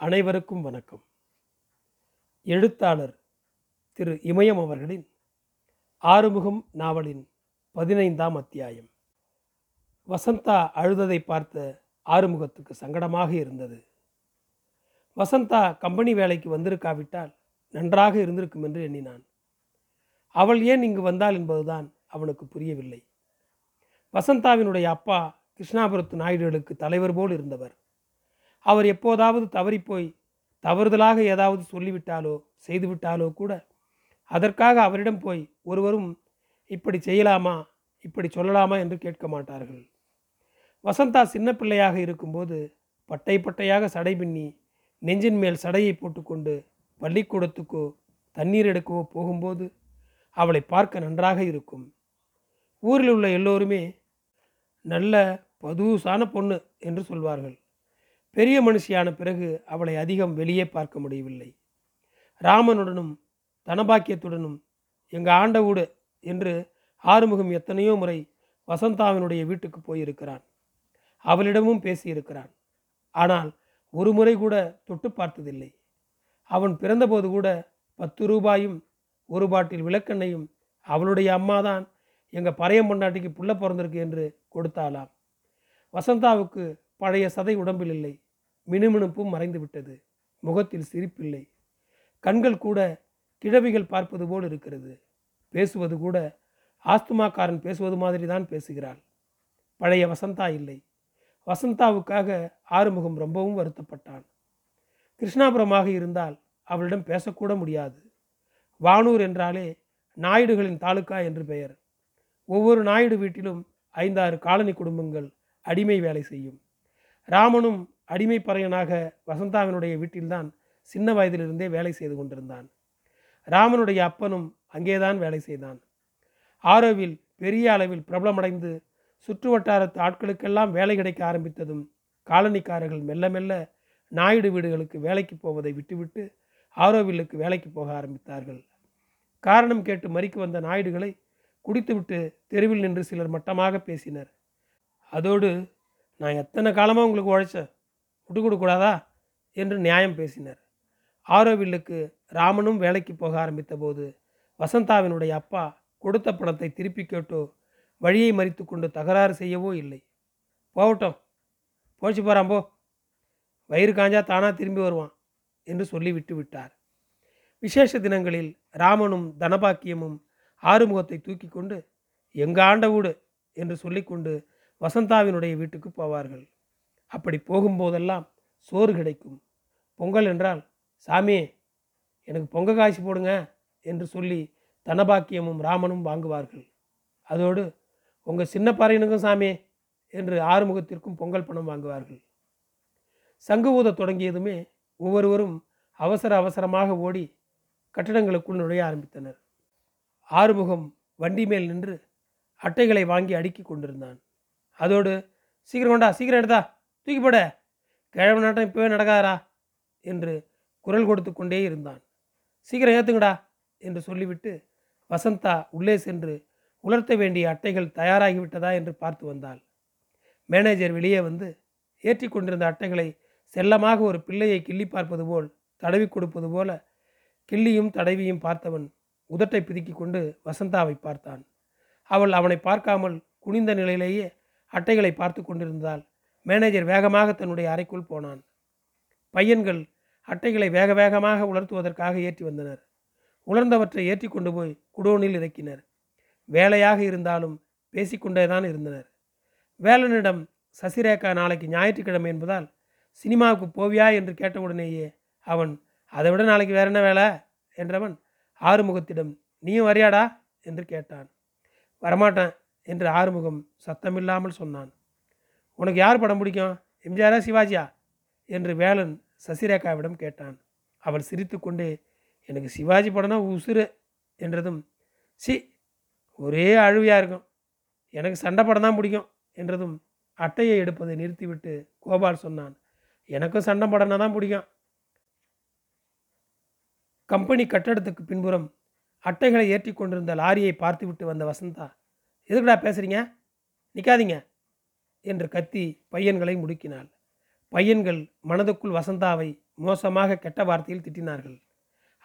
அனைவருக்கும் வணக்கம். எழுத்தாளர் திரு இமயம் அவர்களின் ஆறுமுகம் நாவலின் பதினைந்தாம் அத்தியாயம். வசந்தா அழுததை பார்த்த ஆறுமுகத்துக்கு சங்கடமாக இருந்தது. வசந்தா கம்பெனி வேலைக்கு வந்திருக்காவிட்டால் நன்றாக இருந்திருக்கும் என்று எண்ணினான். அவள் ஏன் இங்கு வந்தாள் என்பதுதான் அவனுக்கு புரியவில்லை. வசந்தாவினுடைய அப்பா கிருஷ்ணாபுரத்து நாயுடுகளுக்கு தலைவர் போல் இருந்தவர். அவர் எப்போதாவது தவறிப்போய் தவறுதலாக ஏதாவது சொல்லிவிட்டாலோ செய்துவிட்டாலோ கூட அதற்காக அவரிடம் போய் ஒருவரும் இப்படி செய்யலாமா இப்படி சொல்லலாமா என்று கேட்க மாட்டார்கள். வசந்தா சின்ன பிள்ளையாக இருக்கும்போது பட்டை பட்டையாக சடை பின்னி நெஞ்சின் மேல் சடையை போட்டுக்கொண்டு பள்ளிக்கூடத்துக்கோ தண்ணீர் எடுக்கவோ போகும்போது அவளை பார்க்க நன்றாக இருக்கும். ஊரில் உள்ள எல்லோருமே நல்ல பதுவுசான பொண்ணு என்று சொல்வார்கள். பெரிய மனுஷியான பிறகு அவளை அதிகம் வெளியே பார்க்க முடியவில்லை. ராமனுடனும் தனபாக்கியத்துடனும் எங்கள் ஆண்டவூடு என்று ஆறுமுகம் எத்தனையோ முறை வசந்தாவினுடைய வீட்டுக்கு போயிருக்கிறான். அவளிடமும் பேசியிருக்கிறான். ஆனால் ஒரு முறை கூட தொட்டு பார்த்ததில்லை. அவன் பிறந்தபோது கூட பத்து ரூபாயும் ஒரு பாட்டில் விளக்கெண்ணையும் அவளுடைய அம்மாதான் எங்கள் பறையம் பொண்டாட்டிக்கு புள்ள பிறந்திருக்கு என்று கொடுத்தாளாம். வசந்தாவுக்கு பழைய சதை உடம்பில் இல்லை மினுமினுப்பும் மறைந்து விட்டது முகத்தில் சிரிப்பில்லை. கண்கள் கூட கிழவிகள் பார்ப்பது போல் இருக்கிறது. பேசுவது கூட ஆஸ்துமாக்காரன் பேசுவது மாதிரி தான் பேசுகிறாள். பழைய வசந்தா இல்லை. வசந்தாவுக்காக ஆறுமுகம் ரொம்பவும் வருத்தப்பட்டான். கிருஷ்ணாபுரமாக இருந்தால் அவளிடம் பேசக்கூட முடியாது. வானூர் என்றாலே நாயுடுகளின் தாலுக்கா என்று பெயர். ஒவ்வொரு நாயுடு வீட்டிலும் ஐந்தாறு காலனி குடும்பங்கள் அடிமை வேலை செய்யும். ராமனும் அடிமை பறையனாக வசந்தாவினுடைய வீட்டில்தான் சின்ன வயதிலிருந்தே வேலை செய்து கொண்டிருந்தான். ராமனுடைய அப்பனும் அங்கேதான் வேலை செய்தான். ஆரோவில் பெரிய அளவில் பிரபலமடைந்து சுற்று வட்டாரத்து ஆட்களுக்கெல்லாம் வேலை கிடைக்க ஆரம்பித்ததும் காலனிக்காரர்கள் மெல்ல மெல்ல நாயுடு வீடுகளுக்கு வேலைக்கு போவதை விட்டுவிட்டு ஆரோவில்லுக்கு வேலைக்கு போக ஆரம்பித்தார்கள். காரணம் கேட்டு மறிக்க வந்த நாயுடுகளை குடித்துவிட்டு தெருவில் நின்று சிலர் மட்டமாக பேசினர். அதோடு நான் எத்தனை காலமாக உங்களுக்கு உழைச்சேன் விட்டு கொடுக்கூடாதா என்று நியாயம் பேசினர். ஆரோவில்லுக்கு ராமனும் வேலைக்கு போக ஆரம்பித்த போது வசந்தாவினுடைய அப்பா கொடுத்த பணத்தை திருப்பி கேட்டோ வழியை மறித்து கொண்டு தகராறு செய்யவோ இல்லை. போகட்டும். போச்சு போகிறாம்போ வயிறு காஞ்சா தானாக திரும்பி வருவான் என்று சொல்லி விட்டு விட்டார். விசேஷ தினங்களில் ராமனும் தனபாக்கியமும் ஆறுமுகத்தை தூக்கி கொண்டு எங்க ஆண்ட வீடு? என்று சொல்லிக்கொண்டு வசந்தாவினுடைய வீட்டுக்கு போவார்கள். அப்படி போகும்போதெல்லாம் சோறு கிடைக்கும். பொங்கல் என்றால் சாமி எனக்கு பொங்க காய்ச்சி போடுங்க என்று சொல்லி தனபாக்கியமும் ராமனும் வாங்குவார்கள். அதோடு உங்கள் சின்ன பறையனுக்கும் சாமி என்று ஆறுமுகத்திற்கும் பொங்கல் பணம் வாங்குவார்கள். சங்கு ஊத தொடங்கியதுமே ஒவ்வொருவரும் அவசர அவசரமாக ஓடி கட்டடங்களுக்குள் நுழைய ஆரம்பித்தனர். ஆறுமுகம் வண்டி மேல் நின்று அட்டைகளை வாங்கி அடுக்கி கொண்டிருந்தான். அதோடு சீக்கிரம் கொண்டா சீக்கிரம் எடுத்தா தூக்கி போட கிழவு நாட்டம் இப்போவே நடக்காதரா என்று குரல் கொடுத்து கொண்டே இருந்தான். சீக்கிரம் ஏற்றுங்கடா என்று சொல்லிவிட்டு வசந்தா உள்ளே சென்று உலர்த்த வேண்டிய அட்டைகள் தயாராகிவிட்டதா என்று பார்த்து வந்தாள். மேனேஜர் வெளியே வந்து ஏற்றி கொண்டிருந்த அட்டைகளை செல்லமாக ஒரு பிள்ளையை கிள்ளி பார்ப்பது போல் தடவி கொடுப்பது போல கிள்ளியும் தடவியும் பார்த்தவன் உதட்டை பிதுக்கி கொண்டு வசந்தாவை பார்த்தான். அவள் அவனை பார்க்காமல் குனிந்த நிலையிலேயே அட்டைகளை பார்த்து கொண்டிருந்ததால் மேனேஜர் வேகமாக தன்னுடைய அறைக்குள் போனான். பையன்கள் அட்டைகளை வேக வேகமாக உலர்த்துவதற்காக ஏற்றி வந்தனர். உலர்ந்தவற்றை ஏற்றி கொண்டு போய் குடோனில் இறக்கினர். வேலையாக இருந்தாலும் பேசிக்கொண்டே தான் இருந்தனர். வேலனிடம் சசிரேகா நாளைக்கு ஞாயிற்றுக்கிழமை என்பதால் சினிமாவுக்கு போவியா? என்று கேட்டவுடனேயே அவன் அதை விட நாளைக்கு வேற என்ன வேலை? என்றவன் ஆறுமுகத்திடம் நீயும் வரியாடா? என்று கேட்டான். வரமாட்டேன். என்று ஆறுமுகம் சத்தமில்லாமல் சொன்னான். உனக்கு யார் படம் பிடிக்கும்? எம்ஜிஆரா சிவாஜியா? என்று வேலன் சசிரேகாவிடம் கேட்டான். அவள் சிரித்துக்கொண்டே எனக்கு சிவாஜி படம்னா உசுறு என்றதும் சி ஒரே அழுவியாக இருக்கும். எனக்கு சண்டை படம் தான் பிடிக்கும் என்றதும் அட்டையை எடுப்பதை நிறுத்திவிட்டு கோபால் சொன்னான். எனக்கும் சண்டை படம்னா தான் பிடிக்கும். கம்பெனி கட்டடத்துக்கு பின்புறம் அட்டைகளை ஏற்றி கொண்டிருந்த லாரியை பார்த்துவிட்டு வந்த வசந்தா எதுக்குடா பேசுகிறீங்க நிற்காதீங்க என்று கத்தி பையன்களை முடுக்கினாள். பையன்கள் மனதுக்குள் வசந்தாவை மோசமாக கெட்ட வார்த்தையில் திட்டினார்கள்.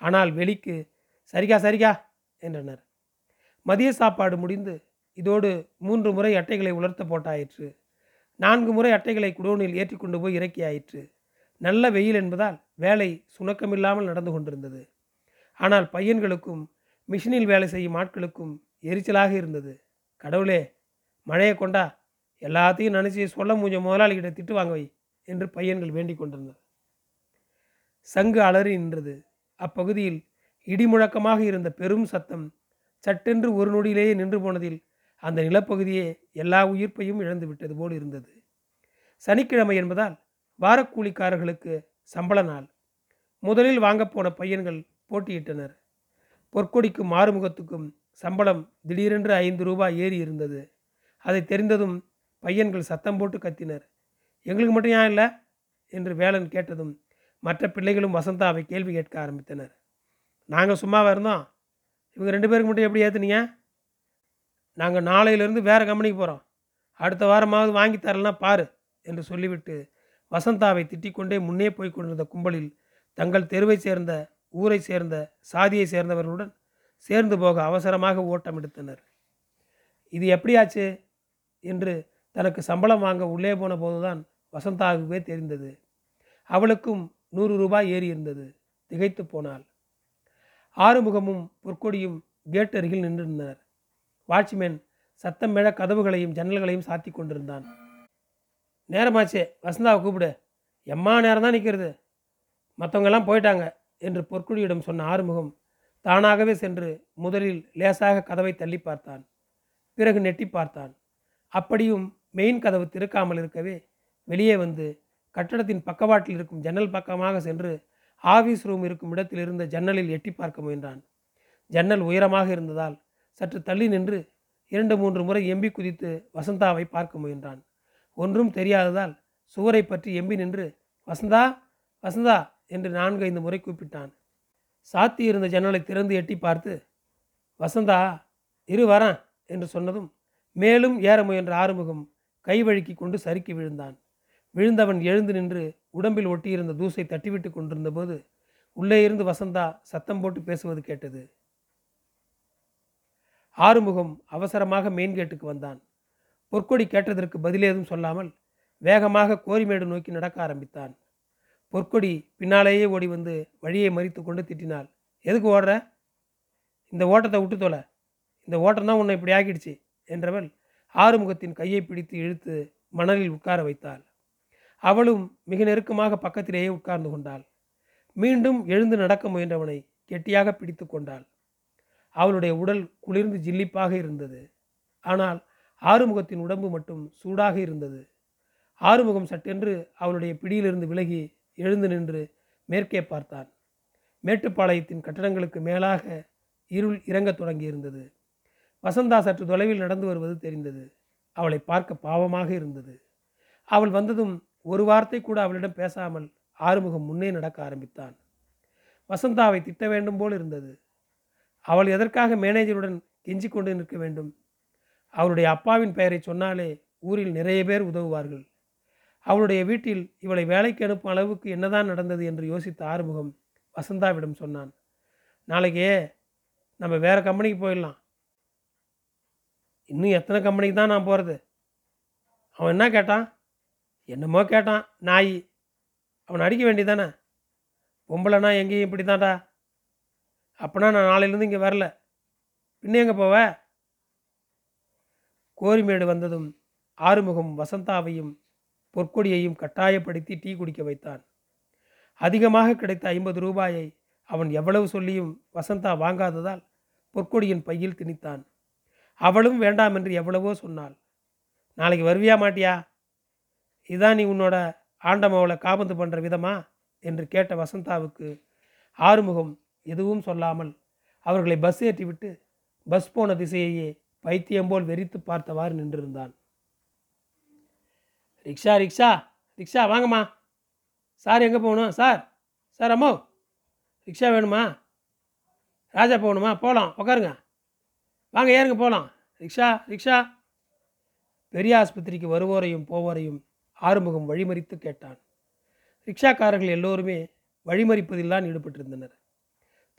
ஆனால் வெளிக்கு சரிகா சரிகா என்றனர். மதிய சாப்பாடு முடிந்து இதோடு மூன்று முறை அட்டைகளை உலர்த்த போட்டாயிற்று. நான்கு முறை அட்டைகளை குடோனில் ஏற்றி கொண்டு போய் இறக்கியாயிற்று. நல்ல வெயில் என்பதால் வேலை சுணக்கமில்லாமல் நடந்து கொண்டிருந்தது. ஆனால் பையன்களுக்கும் மிஷினில் வேலை செய்யும் ஆட்களுக்கும் எரிச்சலாக இருந்தது. கடவுளே மழையை கொண்டா எல்லாத்தையும் நினச்சி சொல்ல முடிஞ்ச முதலாளிகிட்ட திட்டு வாங்க வை என்று பையன்கள் வேண்டிக் கொண்டிருந்தனர். சங்கு அலறி நின்றது. அப்பகுதியில் இடிமுழக்கமாக இருந்த பெரும் சத்தம் சட்டென்று ஒரு நொடியிலேயே நின்று போனதில் அந்த நிலப்பகுதியே எல்லா உயிர்ப்பையும் இழந்து விட்டது போல் இருந்தது. சனிக்கிழமை என்பதால் வாரக்கூலிக்காரர்களுக்கு சம்பள நாள். முதலில் வாங்கப்போன பையன்கள் போட்டியிட்டனர். பொற்கொடிக்கும் மாறுமுகத்துக்கும் சம்பளம் திடீரென்று ஐந்து ரூபாய் ஏறி இருந்தது. அதை தெரிந்ததும் பையன்கள் சத்தம் போட்டு கத்தினர். எங்களுக்கு மட்டும் ஏன் இல்லை? என்று வேலன் கேட்டதும் மற்ற பிள்ளைகளும் வசந்தாவை கேள்வி கேட்க ஆரம்பித்தனர். நாங்கள் சும்மாவாக இருந்தோம்? இவங்க ரெண்டு பேருக்கு மட்டும் எப்படி ஏற்றுனீங்க நாங்கள் நாளையிலேருந்து வேறு கம்பெனிக்கு போகிறோம் அடுத்த வாரமாவது வாங்கி தரலன்னா பாரு என்று சொல்லிவிட்டு வசந்தாவை திட்டிக்கொண்டே முன்னே போய் கொண்டிருந்த கும்பலில் தங்கள் தெருவை சேர்ந்த ஊரை சேர்ந்த சாதியை சேர்ந்தவர்களுடன் சேர்ந்து போக அவசரமாக ஓட்டம் எடுத்தனர். இது எப்படியாச்சு? என்று தனக்கு சம்பளம் வாங்க உள்ளே போன போதுதான் வசந்தாவுக்கே தெரிந்தது. அவளுக்கும் நூறு ரூபாய் ஏறி இருந்தது. திகைத்து போனாள். ஆறுமுகமும் பொற்கொடியும் கேட் அருகில் நின்றிருந்தனர். வாட்ச்மேன் சத்தம் மேல கதவுகளையும் ஜன்னல்களையும் சாத்தி கொண்டிருந்தான். நேரமாச்சே வசந்தாவை கூப்பிடு. எம்மா நேரம் தான் நிற்கிறது மற்றவங்கெல்லாம் போயிட்டாங்க என்று பொற்குழியிடம் சொன்ன ஆறுமுகம் தானாகவே சென்று முதலில் லேசாக கதவை தள்ளி பார்த்தான். பிறகு நெட்டி பார்த்தான். அப்படியும் மெயின் கதவு திறக்காமல் இருக்கவே வெளியே வந்து கட்டடத்தின் பக்கவாட்டில் இருக்கும் ஜன்னல் பக்கமாக சென்று ஆஃபீஸ் ரூம் இருக்கும் இடத்தில் இருந்த ஜன்னலில் எட்டி பார்க்க முயன்றான். ஜன்னல் உயரமாக இருந்ததால் சற்று தள்ளி நின்று இரண்டு மூன்று முறை எம்பி குதித்து வசந்தாவை பார்க்க முயன்றான். ஒன்றும் தெரியாததால் சுவரை பற்றி எம்பி நின்று வசந்தா வசந்தா என்று நான்கு ஐந்து முறை கூப்பிட்டான். சாத்தி இருந்த ஜன்னலை திறந்து எட்டி பார்த்து வசந்தா இரு வரேன் என்று சொன்னதும் மேலும் ஏற முயன்ற ஆறுமுகம் கைவழுக்கி கொண்டு சறுக்கி விழுந்தான். விழுந்தவன் எழுந்து நின்று உடம்பில் ஒட்டியிருந்த தூசை தட்டிவிட்டு கொண்டிருந்த போது உள்ளே இருந்து வசந்தா சத்தம் போட்டு பேசுவது கேட்டது. ஆறுமுகம் அவசரமாக மெயின் கேட்டுக்கு வந்தான். பொற்கொடி கேட்டதற்கு பதிலேதும் சொல்லாமல் வேகமாக கோரிமேடு நோக்கி நடக்க ஆரம்பித்தான். பொற்கொடி பின்னாலேயே ஓடி வந்து வழியை மறித்து கொண்டு திட்டினாள். எதுக்கு ஓடுற? இந்த ஓட்டத்தை விட்டு தொலை. இந்த ஓட்டம் தான் உன்னை இப்படி ஆக்கிடுச்சு என்றவள் ஆறுமுகத்தின் கையை பிடித்து இழுத்து மணலில் உட்கார வைத்தாள். அவளும் மிக நெருக்கமாக பக்கத்திலேயே உட்கார்ந்து கொண்டாள். மீண்டும் எழுந்து நடக்க முயன்றவனை கெட்டியாக பிடித்து கொண்டாள். அவளுடைய உடல் குளிர்ந்து ஜில்லிப்பாக இருந்தது. ஆனால் ஆறுமுகத்தின் உடம்பு மட்டும் சூடாக இருந்தது. ஆறுமுகம் சட்டென்று அவளுடைய பிடியிலிருந்து விலகி எழுந்து நின்று மேற்கே பார்த்தான். மேட்டுப்பாளையத்தின் கட்டடங்களுக்கு மேலாக இருள் இறங்கத் தொடங்கியிருந்தது. வசந்தா சற்று தொலைவில் நடந்து வருவது தெரிந்தது. அவளை பார்க்க பாவமாக இருந்தது. அவள் வந்ததும் ஒரு வார்த்தை கூட அவளிடம் பேசாமல் ஆறுமுகம் முன்னே நடக்க ஆரம்பித்தான். வசந்தாவை திட்ட வேண்டும் போல் இருந்தது. அவள் எதற்காக மேனேஜருடன் கெஞ்சி கொண்டு நிற்க வேண்டும்? அவளுடைய அப்பாவின் பெயரை சொன்னாலே ஊரில் நிறைய பேர் உதவுவார்கள். அவளுடைய வீட்டில் இவளை வேலைக்கு அனுப்பும் அளவுக்கு என்னதான் நடந்தது என்று யோசித்த ஆறுமுகம் வசந்தாவிடம் சொன்னான் நாளைக்கே நம்ம வேறு கம்பெனிக்கு போயிடலாம். இன்னும் எத்தனை கம்பெனிக்கு தான் நான் போகிறது அவன் என்ன கேட்டான்? என்னமோ கேட்டான் நாய். அவன் அடிக்க வேண்டியதானே பொம்பளைனா எங்கேயும் இப்படி தான்டா அப்போனா நான் நாளையிலேருந்து இங்கே வரல. பின்ன எங்கே போவ? கோரிமேடு வந்ததும் ஆறுமுகம் வசந்தாவையும் பொற்கொடியையும் கட்டாயப்படுத்தி டீ குடிக்க வைத்தான். அதிகமாக கிடைத்த ஐம்பது ரூபாயை அவன் எவ்வளவு சொல்லியும் வசந்தா வாங்காததால் பொற்கொடியின் பையில் திணித்தான். அவளும் வேண்டாம் என்று எவ்வளவோ சொன்னாள். நாளைக்கு வருவியா மாட்டியா? இதான் நீ உன்னோட ஆண்டமாவளை காபந்து பண்ணுற விதமா? என்று கேட்ட வசந்தாவுக்கு ஆறுமுகம் எதுவும் சொல்லாமல் அவர்களை பஸ் ஏற்றிவிட்டு பஸ் போன திசையையே பைத்தியம் போல் வெறித்து பார்த்தவாறு நின்றிருந்தான். ரிக்ஷா ரிக்ஷா ரிக்ஷா வாங்கம்மா. சார் எங்கே போகணும்? சார் சார் அம்மோ ரிக்ஷா வேணுமா? ராஜா போகணுமா? போகலாம் உட்காருங்க வாங்க ஏறுங்க போகலாம். Rickshaw rickshaw. பெரிய ஆஸ்பத்திரிக்கு வருவோரையும் போவோரையும் ஆறுமுகம் வழிமறித்து கேட்டான். ரிக்ஷாக்காரர்கள் எல்லோருமே வழிமறிப்பதில் தான் ஈடுபட்டிருந்தனர்.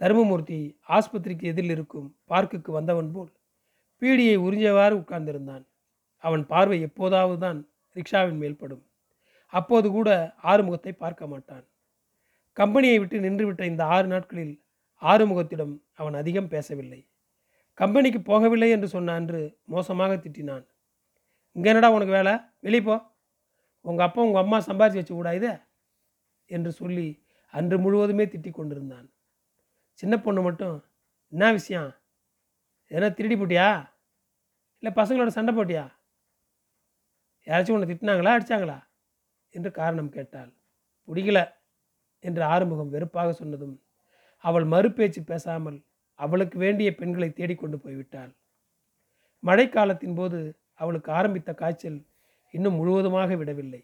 தருமமூர்த்தி ஆஸ்பத்திரிக்கு எதிரில் இருக்கும் பார்க்குக்கு வந்தவன் போல் பீடியை உறிஞ்சவாறு உட்கார்ந்திருந்தான். அவன் பார்வை எப்போதாவது தான் ரிக்ஷாவின் மேல் படும். அப்போது கூட ஆறுமுகத்தை பார்க்க மாட்டான். கம்பெனியை விட்டு நின்றுவிட்ட இந்த ஆறு நாட்களில் ஆறுமுகத்திடம் அவன் அதிகம் பேசவில்லை. கம்பெனிக்கு போகவில்லை என்று சொன்ன அன்று மோசமாக திட்டினான். இங்கே என்னடா உனக்கு வேலை? வெளியே போ. உங்கள் அப்பா உங்கள் அம்மா சம்பாரிச்சு வச்சு கூடாது என்று சொல்லி அன்று முழுவதுமே திட்டிக் கொண்டிருந்தான். சின்ன பொண்ணு மட்டும்? என்ன விஷயம்? எதனா திருடி போட்டியா? இல்லை பசங்களோட சண்டை போட்டியா? யாராச்சும் உன்னை திட்டினாங்களா அடித்தாங்களா என்று காரணம் கேட்டாள். பிடிக்கல என்று ஆறுமுகம் வெறுப்பாக சொன்னதும் அவள் மறுபேச்சு பேசாமல் அவளுக்கு வேண்டிய பெண்களை தேடிக்கொண்டு போய்விட்டாள் மழைக்காலத்தின் போது அவளுக்கு ஆரம்பித்த காய்ச்சல் இன்னும் முழுவதுமாக விடவில்லை.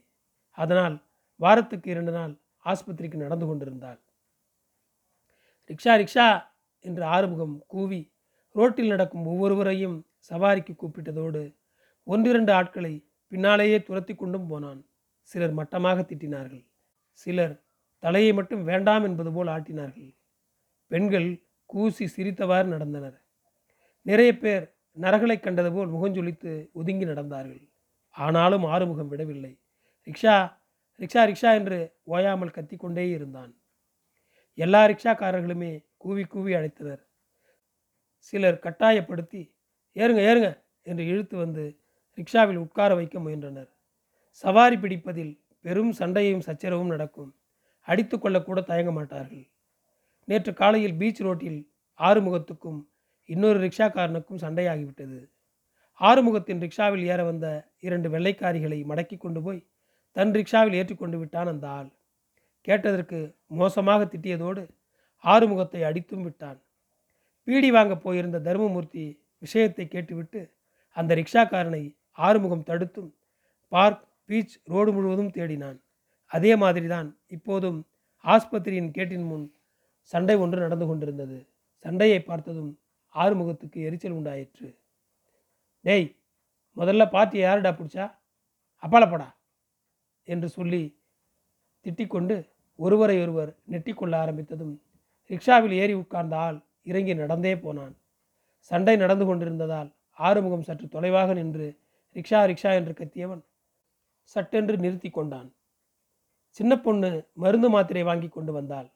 அதனால் வாரத்துக்கு இரண்டு நாள் ஆஸ்பத்திரிக்கு நடந்து கொண்டிருந்தாள். ரிக்ஷா ரிக்ஷா என்று ஆறுமுகம் கூவி ரோட்டில் நடக்கும் ஒவ்வொருவரையும் சவாரிக்கு கூப்பிட்டதோடு ஒன்றிரண்டு ஆட்களை பின்னாலேயே துரத்தி கொண்டும் போனான். சிலர் மட்டமாக திட்டினார்கள். சிலர் தலையை மட்டும் வேண்டாம் என்பது போல் ஆட்டினார்கள். பெண்கள் கூசி சிரித்தவாறு நடந்தனர். நிறைய பேர் நரகளை கண்டது போல் முகஞ்சொலித்து ஒதுங்கி நடந்தார்கள். ஆனாலும் ஆறுமுகம் விடவில்லை. ரிக்ஷா ரிக்ஷா ரிக்ஷா என்று ஓயாமல் கத்திக்கொண்டே இருந்தான். எல்லா ரிக்ஷாக்காரர்களுமே கூவி கூவி அழைத்தனர். சிலர் கட்டாயப்படுத்தி ஏறுங்க ஏறுங்க என்று இழுத்து வந்து ரிக்ஷாவில் உட்கார வைக்க முயன்றனர். சவாரி பிடிப்பதில் பெரும் சண்டையும் சச்சரவும் நடக்கும். அடித்து கொள்ளக்கூட தயங்க மாட்டார்கள். நேற்று காலையில் பீச் ரோட்டில் ஆறுமுகத்துக்கும் இன்னொரு ரிக்ஷாக்காரனுக்கும் சண்டையாகிவிட்டது. ஆறுமுகத்தின் ரிக்ஷாவில் ஏற வந்த இரண்டு வெள்ளைக்காரிகளை மடக்கி கொண்டு போய் தன் ரிக்ஷாவில் ஏற்றிக்கொண்டு விட்டான் அந்த ஆள். கேட்டதற்கு மோசமாக திட்டியதோடு ஆறுமுகத்தை அடித்தும் விட்டான். பீடி வாங்க போயிருந்த தர்மமூர்த்தி விஷயத்தை கேட்டுவிட்டு அந்த ரிக்ஷாக்காரனை ஆறுமுகம் தடுத்தும் பார்க் பீச் ரோடு முழுவதும் தேடினான். அதே மாதிரிதான் இப்போதும் ஆஸ்பத்திரியின் கேட்டின் முன் சண்டை ஒன்று நடந்து கொண்டிருந்தது. சண்டையை பார்த்ததும் ஆறுமுகத்துக்கு எரிச்சல் உண்டாயிற்று. டேய் முதல்ல பார்ட்டியை யாருடா பிடிச்சா? அப்பாலப்படா என்று சொல்லி திட்டிக்கொண்டு ஒருவரை ஒருவர் நெட்டிக்கொள்ள ஆரம்பித்ததும் ரிக்ஷாவில் ஏறி உட்கார்ந்த ஆள் இறங்கி நடந்தே போனான். சண்டை நடந்து கொண்டிருந்ததால் ஆறுமுகம் சற்று தொலைவாக நின்று ரிக்ஷா ரிக்ஷா என்று கத்தியவன் சட்டென்று நிறுத்தி கொண்டான். சின்ன பொண்ணு மருந்து மாத்திரை வாங்கி கொண்டு வந்தாள்.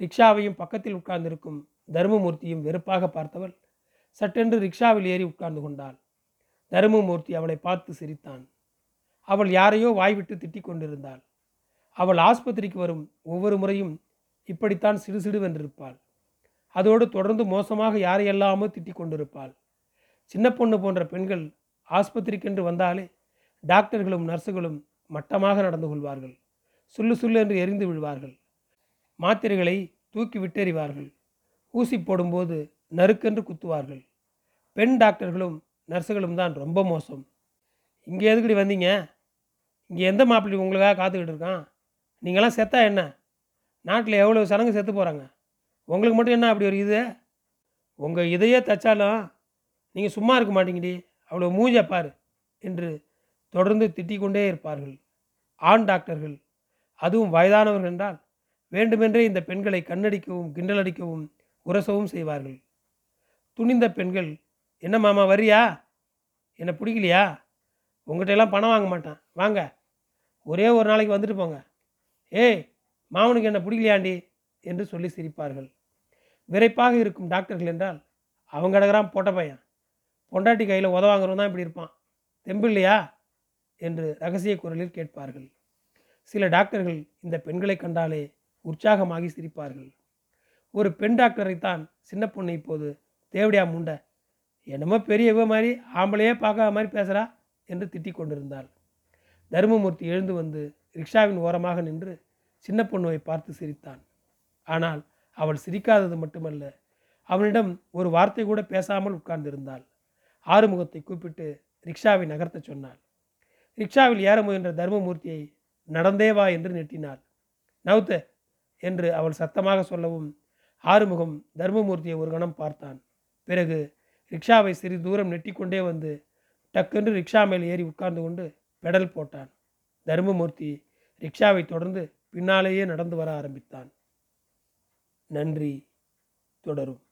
ரிக்ஷாவையும் பக்கத்தில் உட்கார்ந்திருக்கும் தருமமூர்த்தியும் வெறுப்பாக பார்த்தவள் சட்டென்று ரிக்ஷாவில் ஏறி உட்கார்ந்து கொண்டாள். தருமமூர்த்தி அவளை பார்த்து சிரித்தான். அவள் யாரையோ வாய்விட்டு திட்டிக் கொண்டிருந்தாள். அவள் ஆஸ்பத்திரிக்கு வரும் ஒவ்வொரு முறையும் இப்படித்தான் சிடுசிடுவென்றிருப்பாள் அதோடு தொடர்ந்து மோசமாக யாரையெல்லாமோ திட்டிக் கொண்டிருப்பாள். சின்ன பொண்ணு போன்ற பெண்கள் ஆஸ்பத்திரிக்கென்று வந்தாலே டாக்டர்களும் நர்ஸுகளும் மட்டமாக நடந்து கொள்வார்கள். சுல்லு சுல்லு என்று எரிந்து விழுவார்கள். மாத்திரைகளை தூக்கி விட்டெறிவார்கள். ஊசி போடும்போது நறுக்கென்று குத்துவார்கள். பெண் டாக்டர்களும் நர்ஸுகளும் தான் ரொம்ப மோசம். இங்கே எதுக்கடி வந்தீங்க? இங்கே எந்த மாப்பிள்ளை உங்களுக்காக காத்துக்கிட்டு இருக்கான்? நீங்களாம் செத்தா என்ன? நாட்டில் எவ்வளோ சடங்கு செத்து போகிறாங்க உங்களுக்கு மட்டும் என்ன அப்படி ஒரு இது? உங்கள் இதையே தைச்சாலும் நீங்கள் சும்மா இருக்க மாட்டீங்கடி. அவ்வளோ மூஞ்ச பாரு என்று தொடர்ந்து திட்டிக் கொண்டே இருப்பார்கள். ஆண் டாக்டர்கள் அதுவும் வயதானவர்கள் என்றால் வேண்டுமென்றே இந்த பெண்களை கண்ணடிக்கவும் கிண்டலடிக்கவும் உரசவும் செய்வார்கள். துணிந்த பெண்கள் என்ன மாமா வரியா? என்னை பிடிக்கலையா? உங்கள்கிட்ட எல்லாம் பணம் வாங்க மாட்டான். வாங்க. ஒரே ஒரு நாளைக்கு வந்துட்டு போங்க. ஏய் மாமனுக்கு என்ன பிடிக்கலையாண்டி? என்று சொல்லி சிரிப்பார்கள். விரைப்பாக இருக்கும் டாக்டர்கள் என்றால் அவங்க கிடக்கிறான் போட்ட பையன். பொண்டாட்டி கையில் உதவாங்கிறவன் தான் இப்படி இருப்பான். தெம்பு இல்லையா? என்று ரகசிய குரலில் கேட்பார்கள். சில டாக்டர்கள் இந்த பெண்களை கண்டாலே உற்சாகமாகி சிரிப்பார்கள். ஒரு பெண் டாக்டரைத்தான் சின்ன பொண்ணு இப்போது தேவடியா முண்டை என்னமோ பெரியவ மாதிரி ஆம்பளையே பார்க்காத மாதிரி பேசுகிறா என்று திட்டிக் கொண்டிருந்தாள். தருமமூர்த்தி எழுந்து வந்து ரிக்ஷாவின் ஓரமாக நின்று சின்ன பொண்ணுவை பார்த்து சிரித்தான். ஆனால் அவள் சிரிக்காதது மட்டுமல்ல அவனிடம் ஒரு வார்த்தை கூட பேசாமல் உட்கார்ந்திருந்தாள். ஆறுமுகத்தை கூப்பிட்டு ரிக்ஷாவை நகர்த்தச் சொன்னாள். ரிக்ஷாவில் ஏற முயன்ற தர்மமூர்த்தியை நடந்தே வா என்று நெட்டினாள் நவுத்த என்று அவள் சத்தமாக சொல்லவும் ஆறுமுகம் தர்மமூர்த்தியை ஒரு கணம் பார்த்தான். பிறகு ரிக்ஷாவை சிறிது தூரம் நெட்டிக்கொண்டே வந்து டக்கென்று ரிக்ஷா மேல் ஏறி உட்கார்ந்து கொண்டு பெடல் போட்டான். தர்மமூர்த்தி ரிக்ஷாவை தொடர்ந்து பின்னாலேயே நடந்து வர ஆரம்பித்தான். நன்றி. தொடரும்.